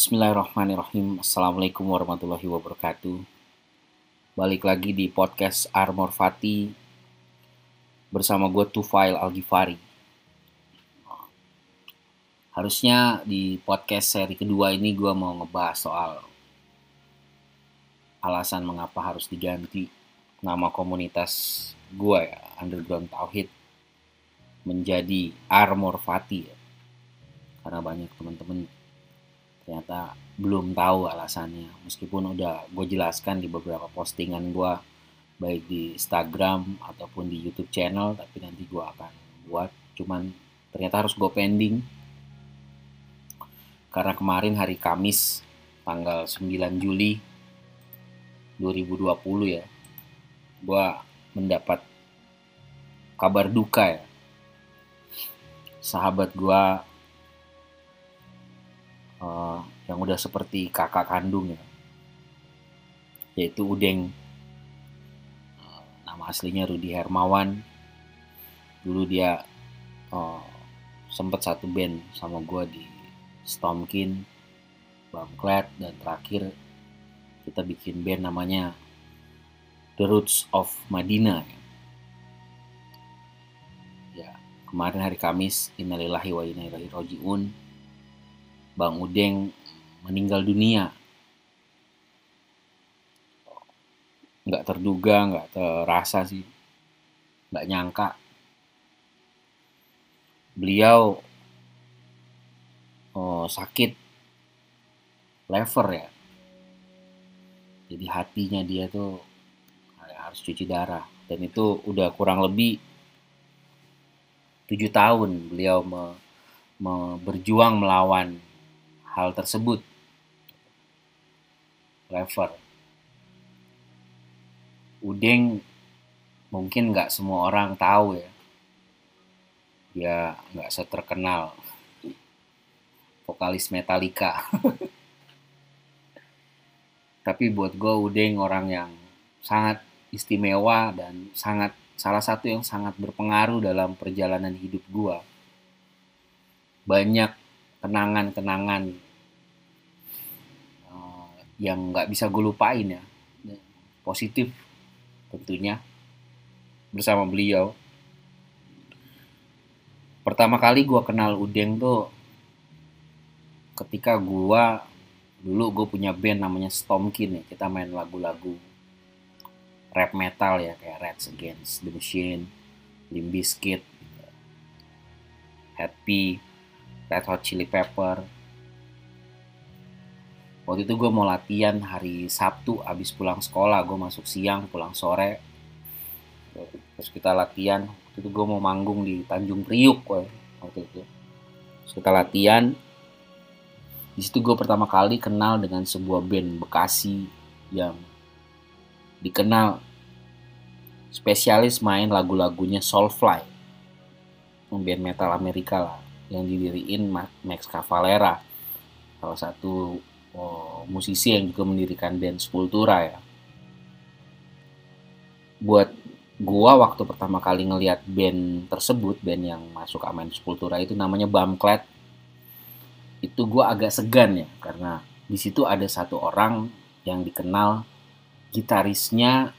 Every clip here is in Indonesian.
Bismillahirrahmanirrahim. Assalamualaikum warahmatullahi wabarakatuh. Balik lagi di podcast Armor Fati Bersama gue Tufail Al-Ghifari. Harusnya di podcast seri kedua ini gue mau ngebahas soal Alasan mengapa harus diganti nama komunitas gue ya Underground Tauhid Menjadi Armor Fati ya. Karena banyak teman-teman ternyata belum tahu alasannya. Meskipun udah gue jelaskan di beberapa postingan gue baik di Instagram ataupun di YouTube channel tapi nanti gue akan buat. Cuman ternyata harus gue pending. Karena kemarin hari Kamis tanggal 9 Juli 2020 ya gue mendapat kabar duka ya. Sahabat gue uh, yang udah seperti kakak kandung ya. Yaitu Udeng. Nama aslinya Rudi Hermawan. Dulu dia uh, sempet satu band sama gue di Stomkin Bangklet dan terakhir kita bikin band namanya The Roots of Madinah ya kemarin hari Kamis Innalillahi wa inna ilaihi rojiun Bang Udeng meninggal dunia. Nggak terduga, nggak terasa sih. Nggak nyangka. Beliau oh, sakit lever ya. Jadi hatinya dia tuh harus cuci darah. Dan itu udah kurang lebih tujuh tahun beliau me, me, berjuang melawan hal tersebut. Lever. Udeng mungkin nggak semua orang tahu ya. Dia nggak seterkenal vokalis Metallica. Tapi buat gue Udeng orang yang sangat istimewa dan sangat salah satu yang sangat berpengaruh dalam perjalanan hidup gue. Banyak kenangan-kenangan yang nggak bisa gue lupain ya positif tentunya bersama beliau pertama kali gue kenal Udeng tuh ketika gue dulu gue punya band namanya Stomkin ya kita main lagu-lagu rap metal ya kayak Reds Against the Machine, Limp Bizkit, Happy, Red Hot Chili Pepper. Waktu itu gue mau latihan hari Sabtu abis pulang sekolah, gue masuk siang pulang sore. Terus kita latihan, waktu itu gue mau manggung di Tanjung Priuk waktu itu. Terus kita latihan, di situ gue pertama kali kenal dengan sebuah band Bekasi yang dikenal spesialis main lagu-lagunya Soulfly, band metal Amerika lah yang didiriin Max Cavalera salah satu oh, musisi yang juga mendirikan band Sepultura ya. Buat gua waktu pertama kali ngeliat band tersebut band yang masuk aman Sepultura itu namanya Bamklet. Itu gua agak segan ya karena di situ ada satu orang yang dikenal gitarisnya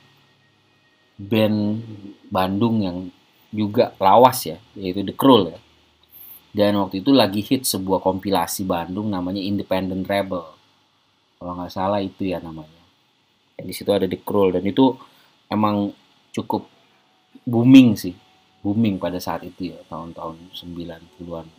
band Bandung yang juga lawas ya yaitu The Krull ya. Dan waktu itu lagi hit sebuah kompilasi Bandung namanya Independent Rebel. Kalau nggak salah itu ya namanya. Dan di situ ada The Krull dan itu emang cukup booming sih. Booming pada saat itu ya, tahun-tahun 90-an.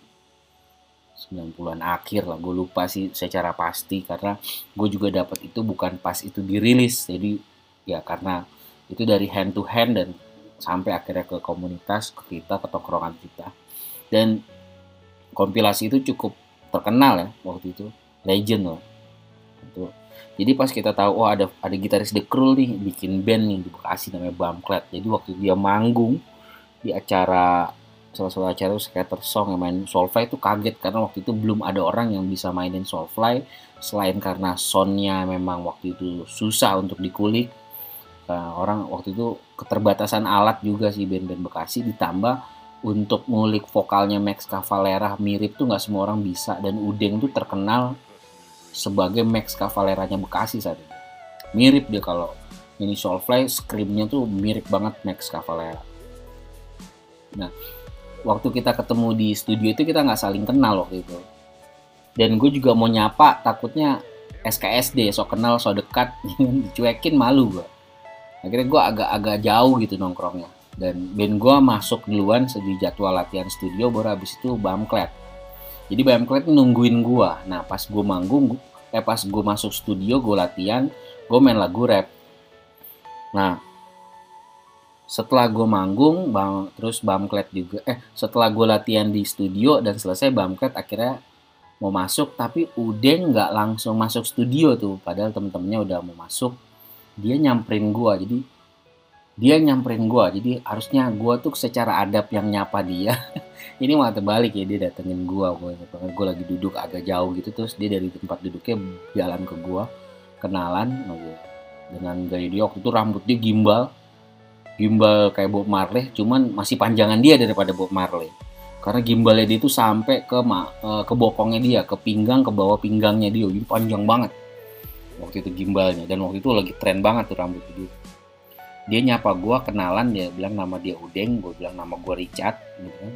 90-an akhir lah, gue lupa sih secara pasti karena gue juga dapat itu bukan pas itu dirilis. Jadi ya karena itu dari hand to hand dan sampai akhirnya ke komunitas, ke kita, ke tongkrongan kita. Dan kompilasi itu cukup terkenal ya waktu itu legend loh jadi pas kita tahu oh ada ada gitaris The Krull nih bikin band nih di Bekasi namanya Bamklet jadi waktu dia manggung di acara salah satu acara skater song yang main Soulfly itu kaget karena waktu itu belum ada orang yang bisa mainin Soulfly. Selain karena soundnya memang waktu itu susah untuk dikulik nah, orang waktu itu keterbatasan alat juga sih band-band Bekasi. Ditambah untuk ngulik vokalnya Max Cavalera mirip tuh nggak semua orang bisa. Dan Udeng tuh terkenal sebagai Max Cavaleranya Bekasi saat itu. Mirip dia kalau ini Soulfly screamnya tuh mirip banget Max Cavalera. Nah, waktu kita ketemu di studio itu kita nggak saling kenal waktu itu. Dan gue juga mau nyapa, takutnya SKSD, so kenal, so dekat, dicuekin malu gue. Akhirnya gue agak-agak jauh gitu nongkrongnya. Dan band gue masuk duluan di jadwal latihan studio, baru habis itu Bamklet. Jadi Bamklet nungguin gue. Nah pas gue manggung, eh pas gue masuk studio, gue latihan, gue main lagu rap. Nah setelah gue manggung bang terus bamklet juga eh setelah gue latihan di studio dan selesai bamklet akhirnya mau masuk tapi Udeng nggak langsung masuk studio tuh padahal temen-temennya udah mau masuk dia nyamperin gue jadi dia nyamperin gue jadi harusnya gue tuh secara adab yang nyapa dia. Ini malah terbalik ya dia datengin gue gue lagi duduk agak jauh gitu terus dia dari tempat duduknya jalan ke gue kenalan dengan gaya dia. Waktu itu rambut dia gimbal gimbal kayak Bob Marley cuman masih panjangan dia daripada Bob Marley. Karena gimbalnya dia itu sampai ke uh, ke bokongnya dia ke pinggang ke bawah pinggangnya dia. Jadi panjang banget waktu itu gimbalnya. Dan waktu itu lagi tren banget tuh rambut dia dia nyapa gue kenalan dia bilang nama dia Udeng gue bilang nama gue Richard gitu kan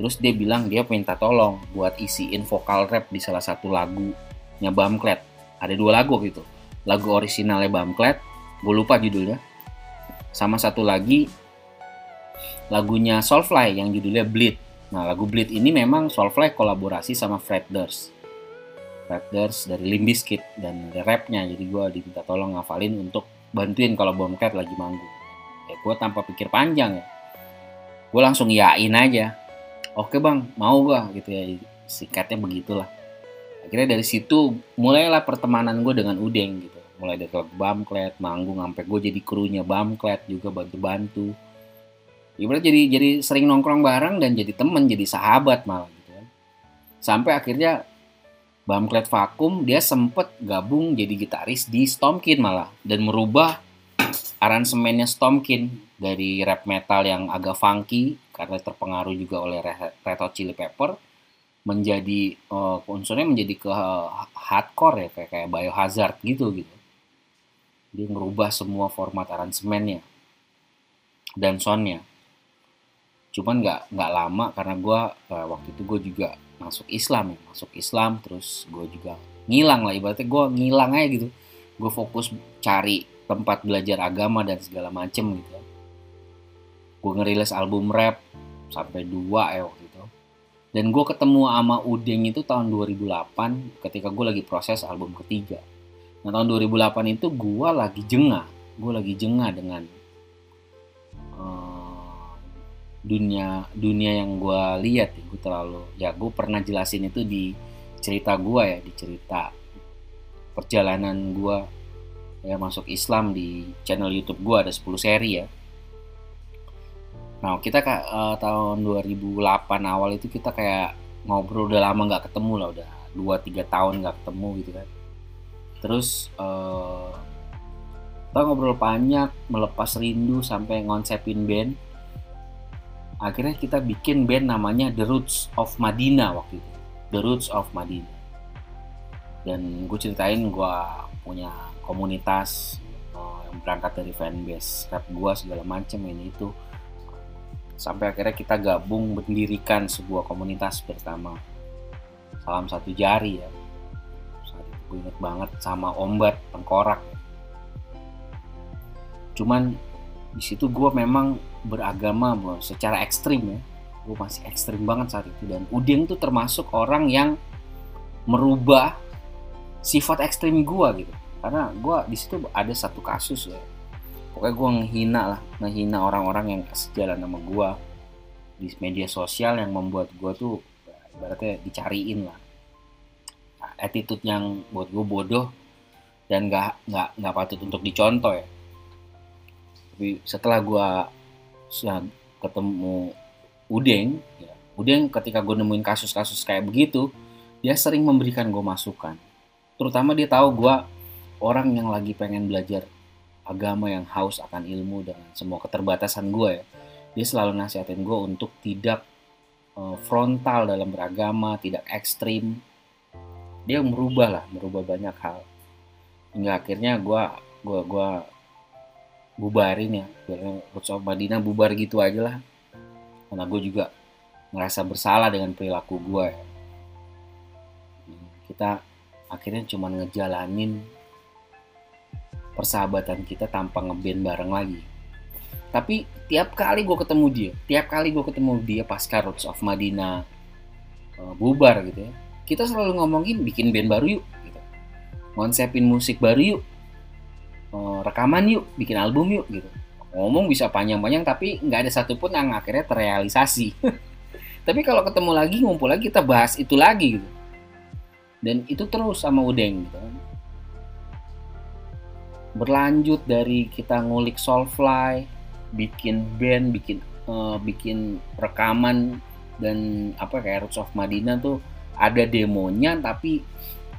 terus dia bilang dia minta tolong buat isiin vokal rap di salah satu lagunya Bamklet ada dua lagu gitu lagu orisinalnya Bamklet gue lupa judulnya sama satu lagi lagunya Soulfly yang judulnya Bleed. Nah, lagu Bleed ini memang Soulfly kolaborasi sama Fred Durst. Fred Durst dari Limp Bizkit dan rapnya, jadi gue diminta tolong ngafalin untuk bantuin kalau Boomcat lagi manggung. Ya, gue tanpa pikir panjang ya. Gue langsung yain aja. Oke bang, mau gue gitu ya. Sikatnya begitulah. Akhirnya dari situ mulailah pertemanan gue dengan Udeng gitu mulai dari klub Bamklet, manggung sampai gue jadi krunya Bamklet juga bantu-bantu. Ibarat jadi jadi sering nongkrong bareng dan jadi temen, jadi sahabat malah gitu kan. Sampai akhirnya Bamklet vakum, dia sempet gabung jadi gitaris di Stomkin malah. Dan merubah aransemennya Stomkin dari rap metal yang agak funky karena terpengaruh juga oleh Red Hot Chili Pepper menjadi uh, unsurnya menjadi ke hardcore ya kayak kayak biohazard gitu gitu. Dia ngerubah semua format aransemennya dan soundnya. Cuman nggak nggak lama karena gue uh, waktu itu gue juga masuk Islam ya masuk Islam terus gue juga ngilang lah ibaratnya gue ngilang aja gitu. Gue fokus cari tempat belajar agama dan segala macem gitu. Gue ngerilis album rap sampai dua ya waktu itu. Dan gue ketemu sama Udeng itu tahun 2008 ketika gue lagi proses album ketiga. Nah tahun 2008 itu gue lagi jengah, gue lagi jengah dengan dunia dunia yang gue lihat. Ya. Gue terlalu ya gue pernah jelasin itu di cerita gue ya, di cerita perjalanan gue ya masuk Islam di channel YouTube gue ada 10 seri ya. Nah kita uh, tahun 2008 awal itu kita kayak ngobrol udah lama nggak ketemu lah udah 2-3 tahun nggak ketemu gitu kan terus uh, kita ngobrol banyak melepas rindu sampai ngonsepin band akhirnya kita bikin band namanya The Roots of Madinah waktu itu. The Roots of Madinah dan gue ceritain gue punya komunitas uh, yang berangkat dari fanbase rap gue segala macam ini itu. Sampai akhirnya kita gabung mendirikan sebuah komunitas bersama. Salam satu jari ya. Gue inget banget sama ombat tengkorak. Cuman di situ gue memang beragama bro, secara ekstrim ya. Gue masih ekstrim banget saat itu. Dan Udeng tuh termasuk orang yang merubah sifat ekstrim gue gitu. Karena gue di situ ada satu kasus ya. Pokoknya gue ngehina lah ngehina orang-orang yang sejalan sama gue di media sosial yang membuat gue tuh ibaratnya dicariin lah. Attitude yang buat gue bodoh dan nggak nggak nggak patut untuk dicontoh ya. Tapi setelah gue ketemu Udeng ya, Udeng ketika gue nemuin kasus-kasus kayak begitu dia sering memberikan gue masukan. Terutama dia tahu gue orang yang lagi pengen belajar agama yang haus akan ilmu dengan semua keterbatasan gue ya. Dia selalu nasihatin gue untuk tidak uh, frontal dalam beragama tidak ekstrim. Dia merubah lah merubah banyak hal. Hingga akhirnya gue gua gua bubarin ya Roots of Madinah bubar gitu aja lah karena gue juga ngerasa bersalah dengan perilaku gue ya. kita akhirnya cuma ngejalanin persahabatan kita tanpa ngeband bareng lagi tapi tiap kali gue ketemu dia tiap kali gue ketemu dia pasca Roots of Madinah uh, bubar gitu ya kita selalu ngomongin bikin band baru yuk gitu. konsepin musik baru yuk uh, rekaman yuk bikin album yuk gitu. Ngomong bisa panjang-panjang tapi nggak ada satupun yang akhirnya terrealisasi. Tapi kalau ketemu lagi ngumpul lagi kita bahas itu lagi gitu. Dan itu terus sama Udeng gitu. Berlanjut dari kita ngulik Soulfly bikin band bikin uh, bikin rekaman dan apa kayak Roots of Madinah tuh ada demonya tapi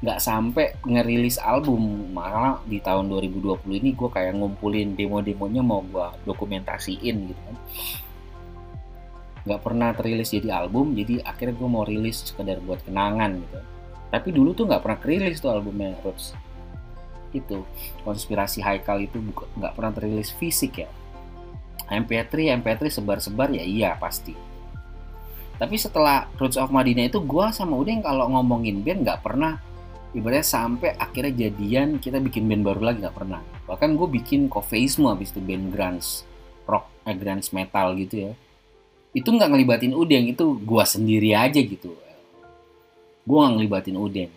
nggak sampai ngerilis album. Malah di tahun 2020 ini gue kayak ngumpulin demo-demonya mau gue dokumentasiin gitu kan. Nggak pernah terilis jadi album jadi akhirnya gue mau rilis sekedar buat kenangan gitu. Tapi dulu tuh nggak pernah terilis tuh albumnya Roots itu konspirasi Haikal itu nggak pernah terilis fisik ya. MP3 MP3 sebar-sebar ya iya pasti. Tapi setelah Roots of Madinah itu gue sama Udin kalau ngomongin band nggak pernah ibaratnya sampai akhirnya jadian kita bikin band baru lagi nggak pernah. Bahkan gue bikin kofeisme habis itu band grunge rock eh, grunge metal gitu ya. Itu nggak ngelibatin Udeng itu gue sendiri aja gitu. Gue nggak ngelibatin Udeng.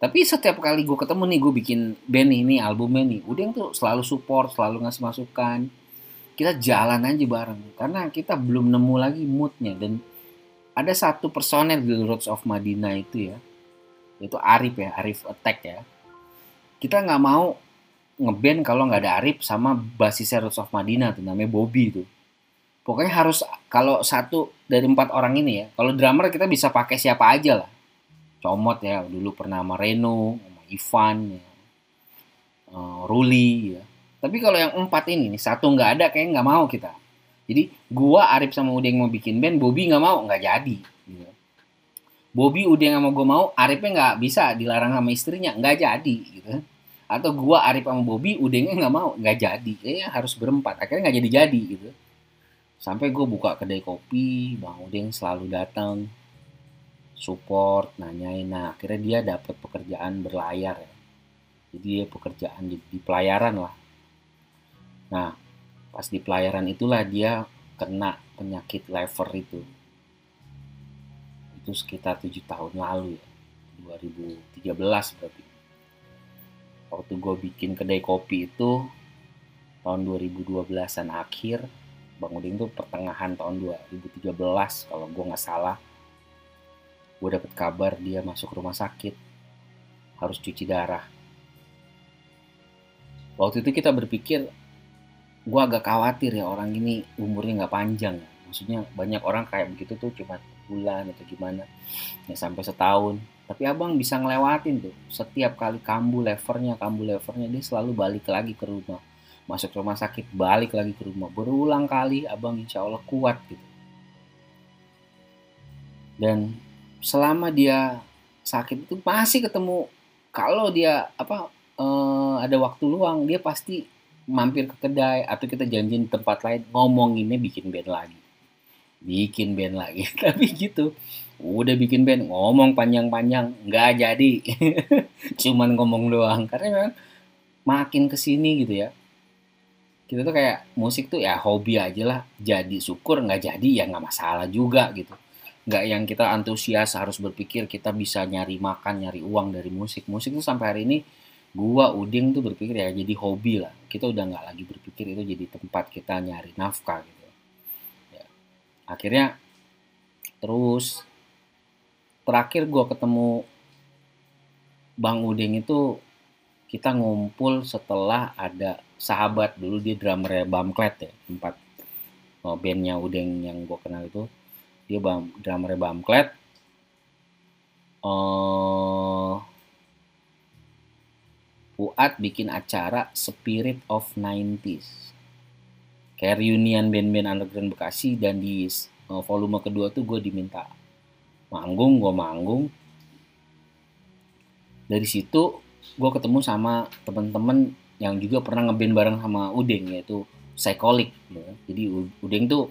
Tapi setiap kali gue ketemu nih gue bikin band ini albumnya nih Udeng tuh selalu support selalu ngasih masukan. Kita jalan aja bareng karena kita belum nemu lagi moodnya. Dan ada satu personel di Roads of Madinah itu ya yaitu Arif ya Arif Attack ya. Kita nggak mau ngeband kalau nggak ada Arif sama basisnya Roots of Madinah tuh namanya Bobby itu pokoknya harus kalau satu dari empat orang ini ya kalau drummer kita bisa pakai siapa aja lah. Comot ya dulu pernah sama Reno sama Ivan ya. Uh, Ruli ya. Tapi kalau yang empat ini nih satu nggak ada kayak nggak mau kita. Jadi gua Arif sama Udeng mau bikin band Bobby nggak mau nggak jadi. Gitu. Bobby udah nggak mau gue mau, Arifnya nggak bisa dilarang sama istrinya, nggak jadi gitu. Atau gue Arif sama Bobby udahnya nggak mau, nggak jadi, ya harus berempat, akhirnya nggak jadi jadi gitu. Sampai gue buka kedai kopi, Bang Udeng selalu datang, support, nanyain, nah akhirnya dia dapat pekerjaan berlayar ya. Jadi pekerjaan di, di pelayaran lah. Nah, pas di pelayaran itulah dia kena penyakit lever itu itu sekitar tujuh tahun lalu ya. 2013 berarti. Waktu gue bikin kedai kopi itu tahun 2012an akhir Bang Udin tuh pertengahan tahun 2013 kalau gue nggak salah. Gue dapet kabar dia masuk rumah sakit harus cuci darah. Waktu itu kita berpikir gue agak khawatir ya orang ini umurnya nggak panjang. Maksudnya banyak orang kayak begitu tuh cuma bulan atau gimana. Ya sampai setahun. Tapi abang bisa ngelewatin tuh. Setiap kali kambuh levernya kambuh levernya dia selalu balik lagi ke rumah. Masuk rumah sakit balik lagi ke rumah. Berulang kali abang insya Allah kuat gitu. Dan selama dia sakit itu masih ketemu. Kalau dia apa eh, ada waktu luang dia pasti mampir ke kedai atau kita janjiin tempat lain ngomonginnya bikin band lagi bikin band lagi. Tapi gitu. Udah bikin band ngomong panjang-panjang. Nggak jadi. Cuman ngomong doang. Karena memang makin ke sini gitu ya. Kita tuh kayak musik tuh ya hobi aja lah. Jadi syukur nggak jadi ya nggak masalah juga gitu. Nggak yang kita antusias harus berpikir kita bisa nyari makan nyari uang dari musik. Musik tuh sampai hari ini gua uding tuh berpikir ya jadi hobi lah. Kita udah nggak lagi berpikir itu jadi tempat kita nyari nafkah gitu akhirnya terus terakhir gue ketemu Bang Udeng itu kita ngumpul setelah ada sahabat dulu dia drummer Bamklet ya tempat oh, bandnya Udeng yang gue kenal itu. Dia bam, drummer Bamklet uh, Fuad bikin acara Spirit of 90s kayak reunian band-band underground Bekasi dan di uh, volume kedua tuh gue diminta manggung gue manggung. Dari situ gue ketemu sama teman-teman yang juga pernah ngeband bareng sama Udeng yaitu Psycholic ya. jadi Udeng tuh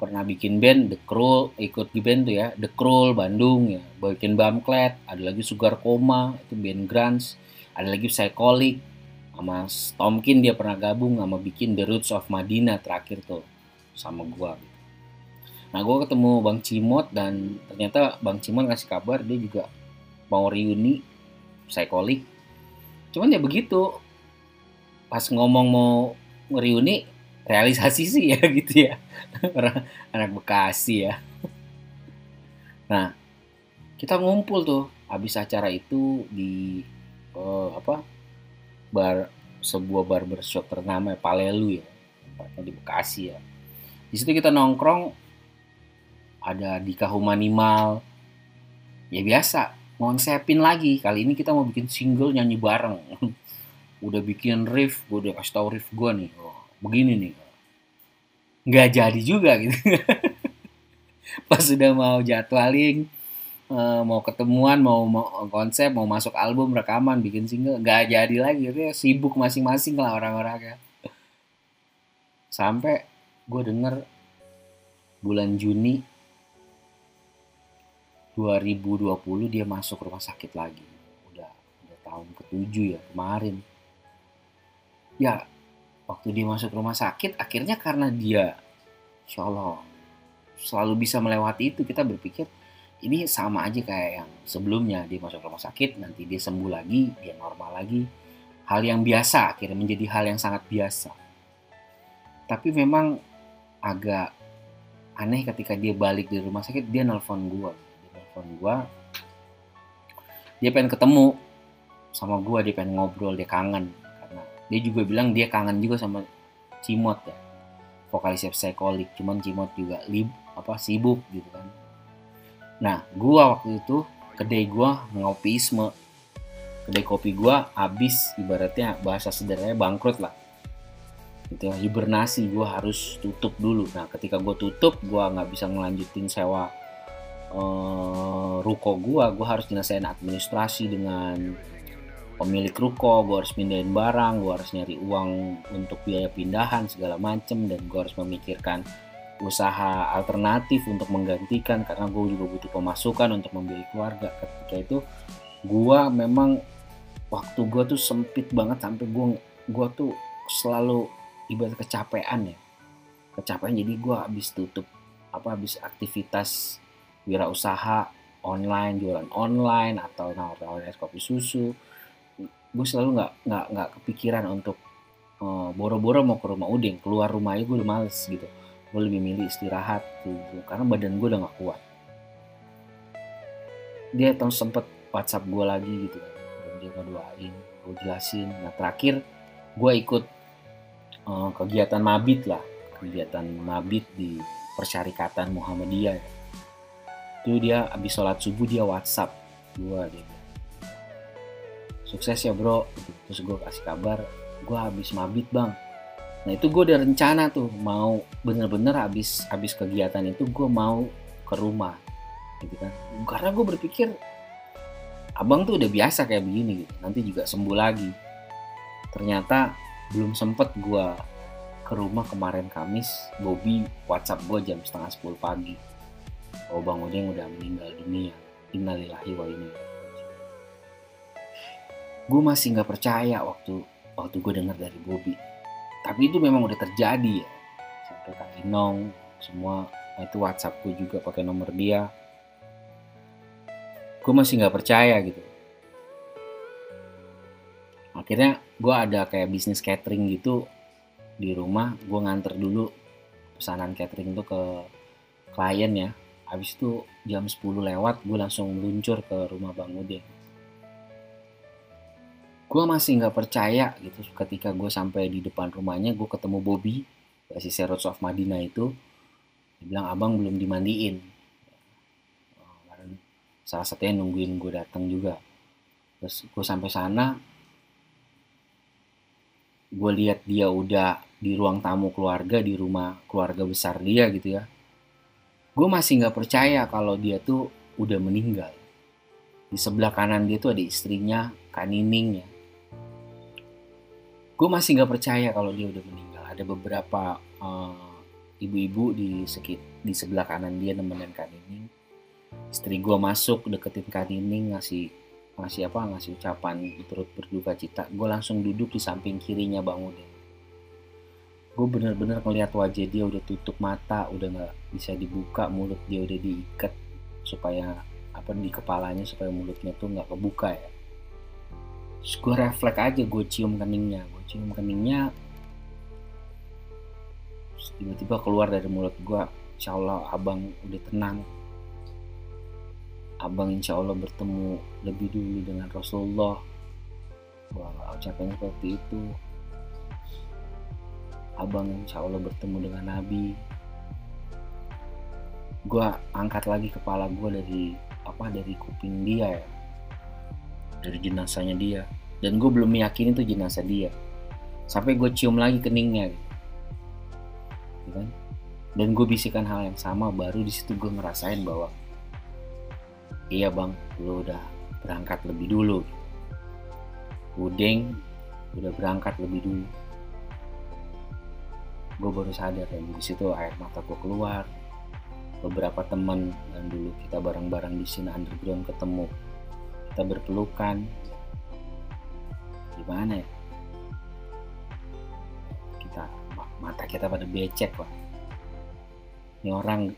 pernah bikin band The Cruel ikut di band tuh ya The Cruel Bandung ya. Bikin Bamklet ada lagi Sugar Coma itu band grunge. Ada lagi Psycholic sama Tomkin dia pernah gabung sama bikin The Roots of Madina terakhir tuh sama gua. Nah gua ketemu Bang Cimot dan ternyata Bang Cimot ngasih kabar dia juga mau reuni Psycholic cuman ya begitu pas ngomong mau reuni realisasi sih ya gitu ya. Orang anak Bekasi ya. Nah kita ngumpul tuh habis acara itu di uh, apa bar sebuah barbershop ternama Palelu ya tempatnya di Bekasi ya. Di situ kita nongkrong ada di Kahumanimal ya biasa ngonsepin lagi. Kali ini kita mau bikin single nyanyi bareng. Udah bikin riff gue udah kasih tau riff gue nih. Begini nih. Nggak jadi juga gitu. Pas sudah mau jadwalin uh, mau ketemuan mau, mau konsep mau masuk album rekaman bikin single nggak jadi lagi. Ya sibuk masing-masing lah orang-orangnya. Sampai gue denger bulan Juni 2020 dia masuk rumah sakit lagi. Udah udah tahun ketujuh ya kemarin. Ya waktu dia masuk rumah sakit akhirnya karena dia Allah selalu bisa melewati itu kita berpikir ini sama aja kayak yang sebelumnya dia masuk rumah sakit nanti dia sembuh lagi dia normal lagi. Hal yang biasa akhirnya menjadi hal yang sangat biasa. Tapi memang agak aneh ketika dia balik dari rumah sakit dia nelpon gue dia nelpon gue dia pengen ketemu sama gue dia pengen ngobrol dia kangen. Dia juga bilang dia kangen juga sama Cimot ya vokalis Psycholic cuman Cimot juga lib apa sibuk gitu kan nah gua waktu itu kedai gua ngopisme. Kedai kopi gua habis ibaratnya bahasa sederhananya bangkrut lah. Gitu hibernasi gua harus tutup dulu. Nah ketika gua tutup gua nggak bisa ngelanjutin sewa uh, ruko gua. Gua harus nyelesain administrasi dengan pemilik ruko, gue harus pindahin barang, gue harus nyari uang untuk biaya pindahan segala macem dan gue harus memikirkan usaha alternatif untuk menggantikan karena gue juga butuh pemasukan untuk membeli keluarga. Ketika itu gue memang waktu gue tuh sempit banget sampai gue gue tuh selalu ibarat kecapean ya. Kecapean jadi gue habis tutup apa habis aktivitas wirausaha online jualan online atau nawar-nawar es kopi susu gue selalu nggak nggak nggak kepikiran untuk eh, boro-boro mau ke rumah Udin. Keluar rumah aja gue udah males gitu gue lebih milih istirahat gitu karena badan gue udah nggak kuat. Dia tahu sempet WhatsApp gue lagi gitu dan dia ngedoain gue jelasin. Nah terakhir gue ikut uh, kegiatan mabit lah kegiatan mabit di persyarikatan Muhammadiyah. Itu dia abis sholat subuh dia WhatsApp gue dia sukses ya bro. Terus gue kasih kabar gue habis mabit bang nah itu gue udah rencana tuh mau bener-bener habis habis kegiatan itu gue mau ke rumah gitu kan. Karena gue berpikir abang tuh udah biasa kayak begini gitu. Nanti juga sembuh lagi. Ternyata belum sempet gue ke rumah kemarin Kamis Bobby WhatsApp gue jam setengah 10 pagi. Oh bang Udeng udah meninggal dunia. Innalillahi wa inna gue masih nggak percaya waktu waktu gue dengar dari Bobby tapi itu memang udah terjadi ya. Sampai Kak Inong semua nah itu WhatsApp gue juga pakai nomor dia. Gue masih nggak percaya gitu. Akhirnya gue ada kayak bisnis catering gitu di rumah gue nganter dulu pesanan catering tuh ke klien ya. Habis itu jam 10 lewat gue langsung meluncur ke rumah Bang Udin gue masih nggak percaya gitu. Ketika gue sampai di depan rumahnya gue ketemu Bobby si Serot of Madinah itu. Dia bilang abang belum dimandiin. Salah satunya nungguin gue datang juga. Terus gue sampai sana gue lihat dia udah di ruang tamu keluarga di rumah keluarga besar dia gitu ya. Gue masih nggak percaya kalau dia tuh udah meninggal. Di sebelah kanan dia tuh ada istrinya Kak Nining ya gue masih nggak percaya kalau dia udah meninggal. Ada beberapa uh, ibu-ibu di sekit di sebelah kanan dia nemenin Kak Nining istri gue masuk deketin Kak Nining ngasih ngasih apa ngasih ucapan turut berduka cita. Gue langsung duduk di samping kirinya Bang Udin. Gue bener-bener ngeliat wajah dia udah tutup mata udah nggak bisa dibuka mulut dia udah diikat supaya apa di kepalanya supaya mulutnya tuh nggak kebuka ya. Terus gue refleks aja gue cium keningnya cium keningnya tiba-tiba keluar dari mulut gue insya Allah abang udah tenang. Abang insya Allah bertemu lebih dulu dengan Rasulullah. Wah, ucapannya seperti itu. Abang insya Allah bertemu dengan Nabi. Gue angkat lagi kepala gue dari apa dari kuping dia ya. Dari jenazahnya dia. Dan gue belum meyakini itu jenazah dia sampai gue cium lagi keningnya gitu. gitu kan? Dan gue bisikan hal yang sama baru di situ gue ngerasain bahwa iya bang lo udah berangkat lebih dulu. Udeng udah berangkat lebih dulu. Gue baru sadar dan di situ air mata gue keluar. Beberapa teman yang dulu kita bareng-bareng di sini underground ketemu. Kita berpelukan. Gimana ya mata kita pada becek pak ini orang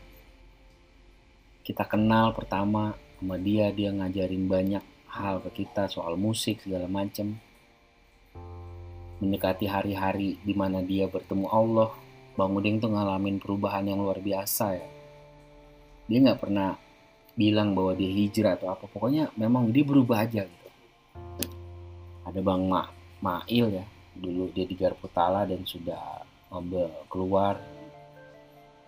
kita kenal pertama sama dia dia ngajarin banyak hal ke kita soal musik segala macem mendekati hari-hari di mana dia bertemu Allah, Bang Uding tuh ngalamin perubahan yang luar biasa ya. Dia nggak pernah bilang bahwa dia hijrah atau apa, pokoknya memang dia berubah aja gitu. Ada Bang Ma Mail ya, dulu dia di Garputala dan sudah keluar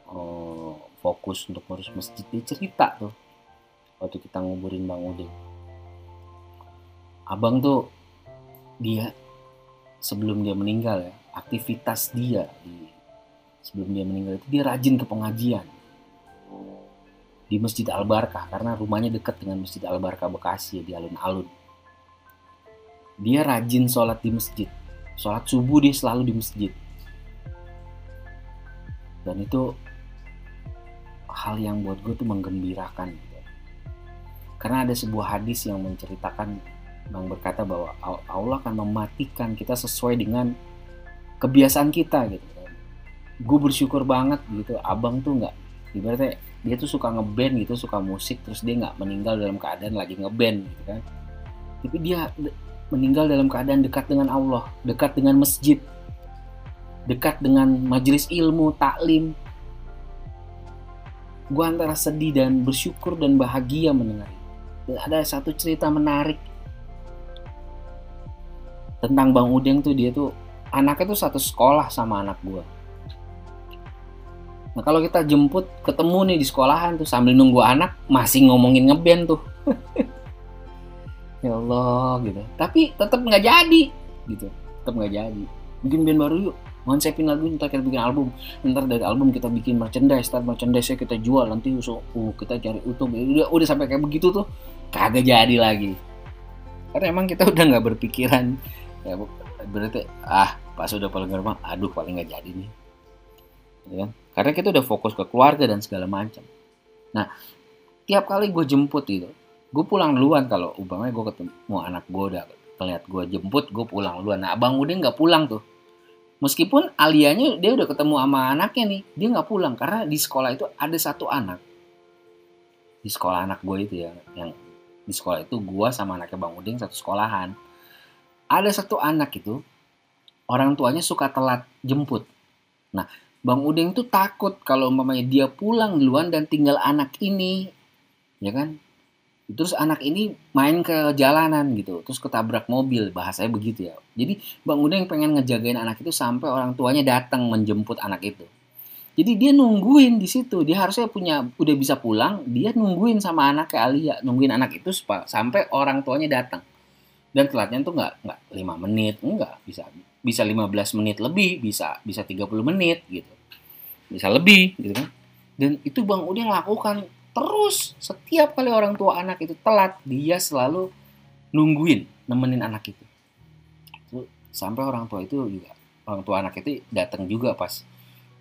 oh, fokus untuk ngurus masjid. Dia cerita tuh waktu kita nguburin Bang Uding. Abang tuh dia sebelum dia meninggal ya aktivitas dia di sebelum dia meninggal itu dia rajin ke pengajian. Di Masjid Al Barkah karena rumahnya dekat dengan Masjid Al Barkah Bekasi ya, di alun-alun. Dia rajin sholat di masjid. Sholat subuh dia selalu di masjid dan itu hal yang buat gue tuh menggembirakan karena ada sebuah hadis yang menceritakan Bang berkata bahwa Allah akan mematikan kita sesuai dengan kebiasaan kita gitu. Gue bersyukur banget gitu abang tuh nggak ibaratnya dia tuh suka ngeband gitu suka musik terus dia nggak meninggal dalam keadaan lagi ngeband gitu kan. Tapi dia meninggal dalam keadaan dekat dengan Allah dekat dengan masjid dekat dengan majelis ilmu taklim gue antara sedih dan bersyukur dan bahagia mendengar ada satu cerita menarik tentang Bang Udeng tuh dia tuh anaknya tuh satu sekolah sama anak gue. Nah kalau kita jemput ketemu nih di sekolahan tuh sambil nunggu anak masih ngomongin ngeband tuh. ya Allah gitu. Tapi tetap nggak jadi gitu. Tetap nggak jadi. Bikin band baru yuk. Konsepin lagu ntar kita bikin album. Ntar dari album kita bikin merchandise. Ntar merchandise kita jual. Nanti so, uh, kita cari utuh. Udah, udah sampai kayak begitu tuh. Kagak jadi lagi. Karena emang kita udah nggak berpikiran ya berarti ah pas udah paling gerbang aduh paling nggak jadi nih ya kan karena kita udah fokus ke keluarga dan segala macam nah tiap kali gue jemput itu gue pulang duluan kalau umpamanya gue ketemu anak gue udah keliat gue jemput gue pulang duluan nah abang udah nggak pulang tuh meskipun alianya dia udah ketemu sama anaknya nih dia nggak pulang karena di sekolah itu ada satu anak di sekolah anak gue itu ya yang di sekolah itu gue sama anaknya bang Uding satu sekolahan ada satu anak itu orang tuanya suka telat jemput. Nah, Bang Udeng tuh takut kalau umpamanya dia pulang duluan dan tinggal anak ini, ya kan? Terus anak ini main ke jalanan gitu, terus ketabrak mobil, bahasanya begitu ya. Jadi Bang Udeng pengen ngejagain anak itu sampai orang tuanya datang menjemput anak itu. Jadi dia nungguin di situ, dia harusnya punya udah bisa pulang, dia nungguin sama anaknya Alia, nungguin anak itu sampai orang tuanya datang dan telatnya tuh nggak nggak lima menit enggak bisa bisa 15 menit lebih bisa bisa 30 menit gitu bisa lebih gitu kan dan itu bang Udin lakukan terus setiap kali orang tua anak itu telat dia selalu nungguin nemenin anak itu. Sampai orang tua itu juga orang tua anak itu datang juga pas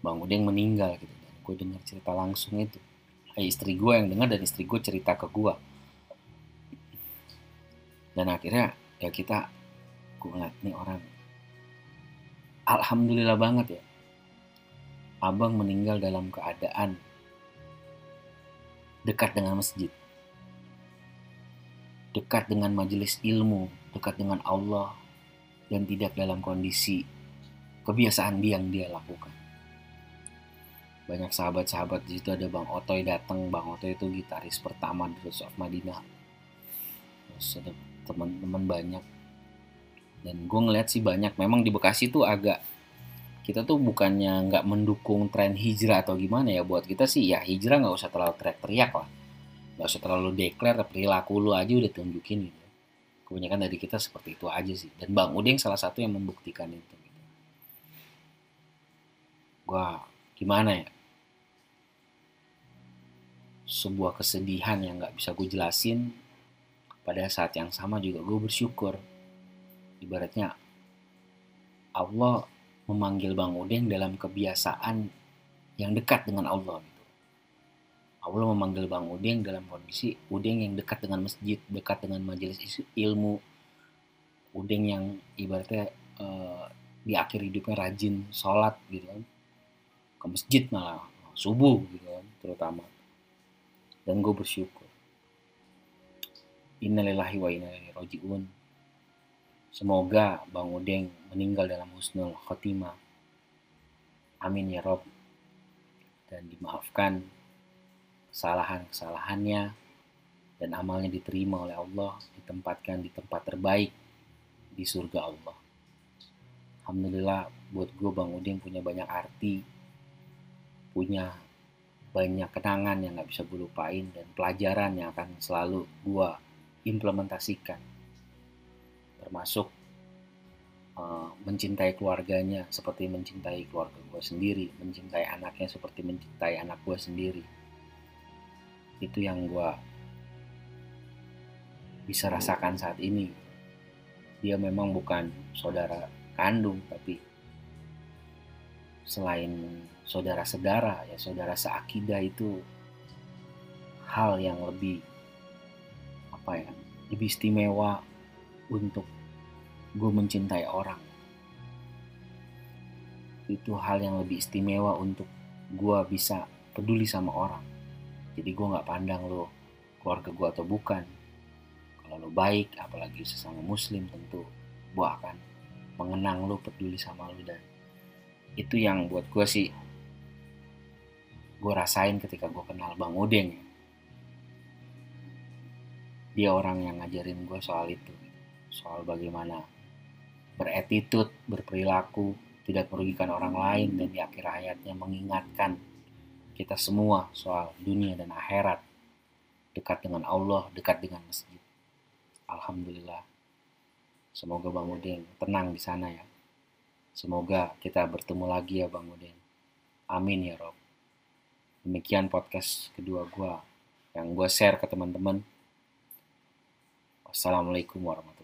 bang Udeng meninggal gitu. Dan gue dengar cerita langsung itu. Eh, istri gue yang dengar dan istri gue cerita ke gue dan akhirnya ya kita gue ngeliat nih orang alhamdulillah banget ya. Abang meninggal dalam keadaan dekat dengan masjid. Dekat dengan majelis ilmu dekat dengan Allah dan tidak dalam kondisi kebiasaan dia yang dia lakukan. Banyak sahabat-sahabat di situ ada Bang Otoy datang Bang Otoy itu gitaris pertama di of Madinah. Terus ada teman-teman banyak. Dan gue ngeliat sih banyak. Memang di Bekasi tuh agak kita tuh bukannya nggak mendukung tren hijrah atau gimana ya buat kita sih ya hijrah nggak usah terlalu teriak-teriak lah. Nggak usah terlalu declare perilaku lu aja udah tunjukin gitu. Kebanyakan dari kita seperti itu aja sih. Dan Bang Udeng salah satu yang membuktikan itu gitu. gua gimana ya? Sebuah kesedihan yang nggak bisa gue jelasin pada saat yang sama juga gue bersyukur. Ibaratnya Allah memanggil Bang Udeng dalam kebiasaan yang dekat dengan Allah gitu. Allah memanggil Bang Udeng dalam kondisi Udeng yang dekat dengan masjid, dekat dengan majelis ilmu, Udeng yang ibaratnya uh, di akhir hidupnya rajin sholat gitu kan, ke masjid malah subuh gitu kan, terutama. Dan gue bersyukur. Innalillahi wa inna ilaihi semoga Bang Udeng meninggal dalam husnul khotimah. Amin ya rob. Dan dimaafkan kesalahan-kesalahannya dan amalnya diterima oleh Allah ditempatkan di tempat terbaik di surga Allah. Alhamdulillah buat gue Bang Udeng punya banyak arti punya banyak kenangan yang gak bisa gue lupain dan pelajaran yang akan selalu gue implementasikan termasuk uh, mencintai keluarganya seperti mencintai keluarga gue sendiri mencintai anaknya seperti mencintai anak gue sendiri. Itu yang gue bisa rasakan saat ini. Dia memang bukan saudara kandung tapi selain saudara-saudara ya saudara seakidah itu hal yang lebih apa ya lebih istimewa untuk gue mencintai orang. Itu hal yang lebih istimewa untuk gue bisa peduli sama orang. Jadi gue nggak pandang lo keluarga gue atau bukan. Kalau lo baik apalagi sesama muslim tentu gue akan mengenang lo peduli sama lo. Dan itu yang buat gue sih gue rasain ketika gue kenal Bang Udeng. Dia orang yang ngajarin gue soal itu soal bagaimana beretitut berperilaku tidak merugikan orang lain dan di akhir hayatnya mengingatkan kita semua soal dunia dan akhirat. Dekat dengan Allah dekat dengan masjid. Alhamdulillah. Semoga Bang Udeng tenang di sana ya. Semoga kita bertemu lagi ya Bang Udeng amin ya Rob. Demikian podcast kedua gue yang gue share ke teman-teman. Wassalamualaikum warahmatullahi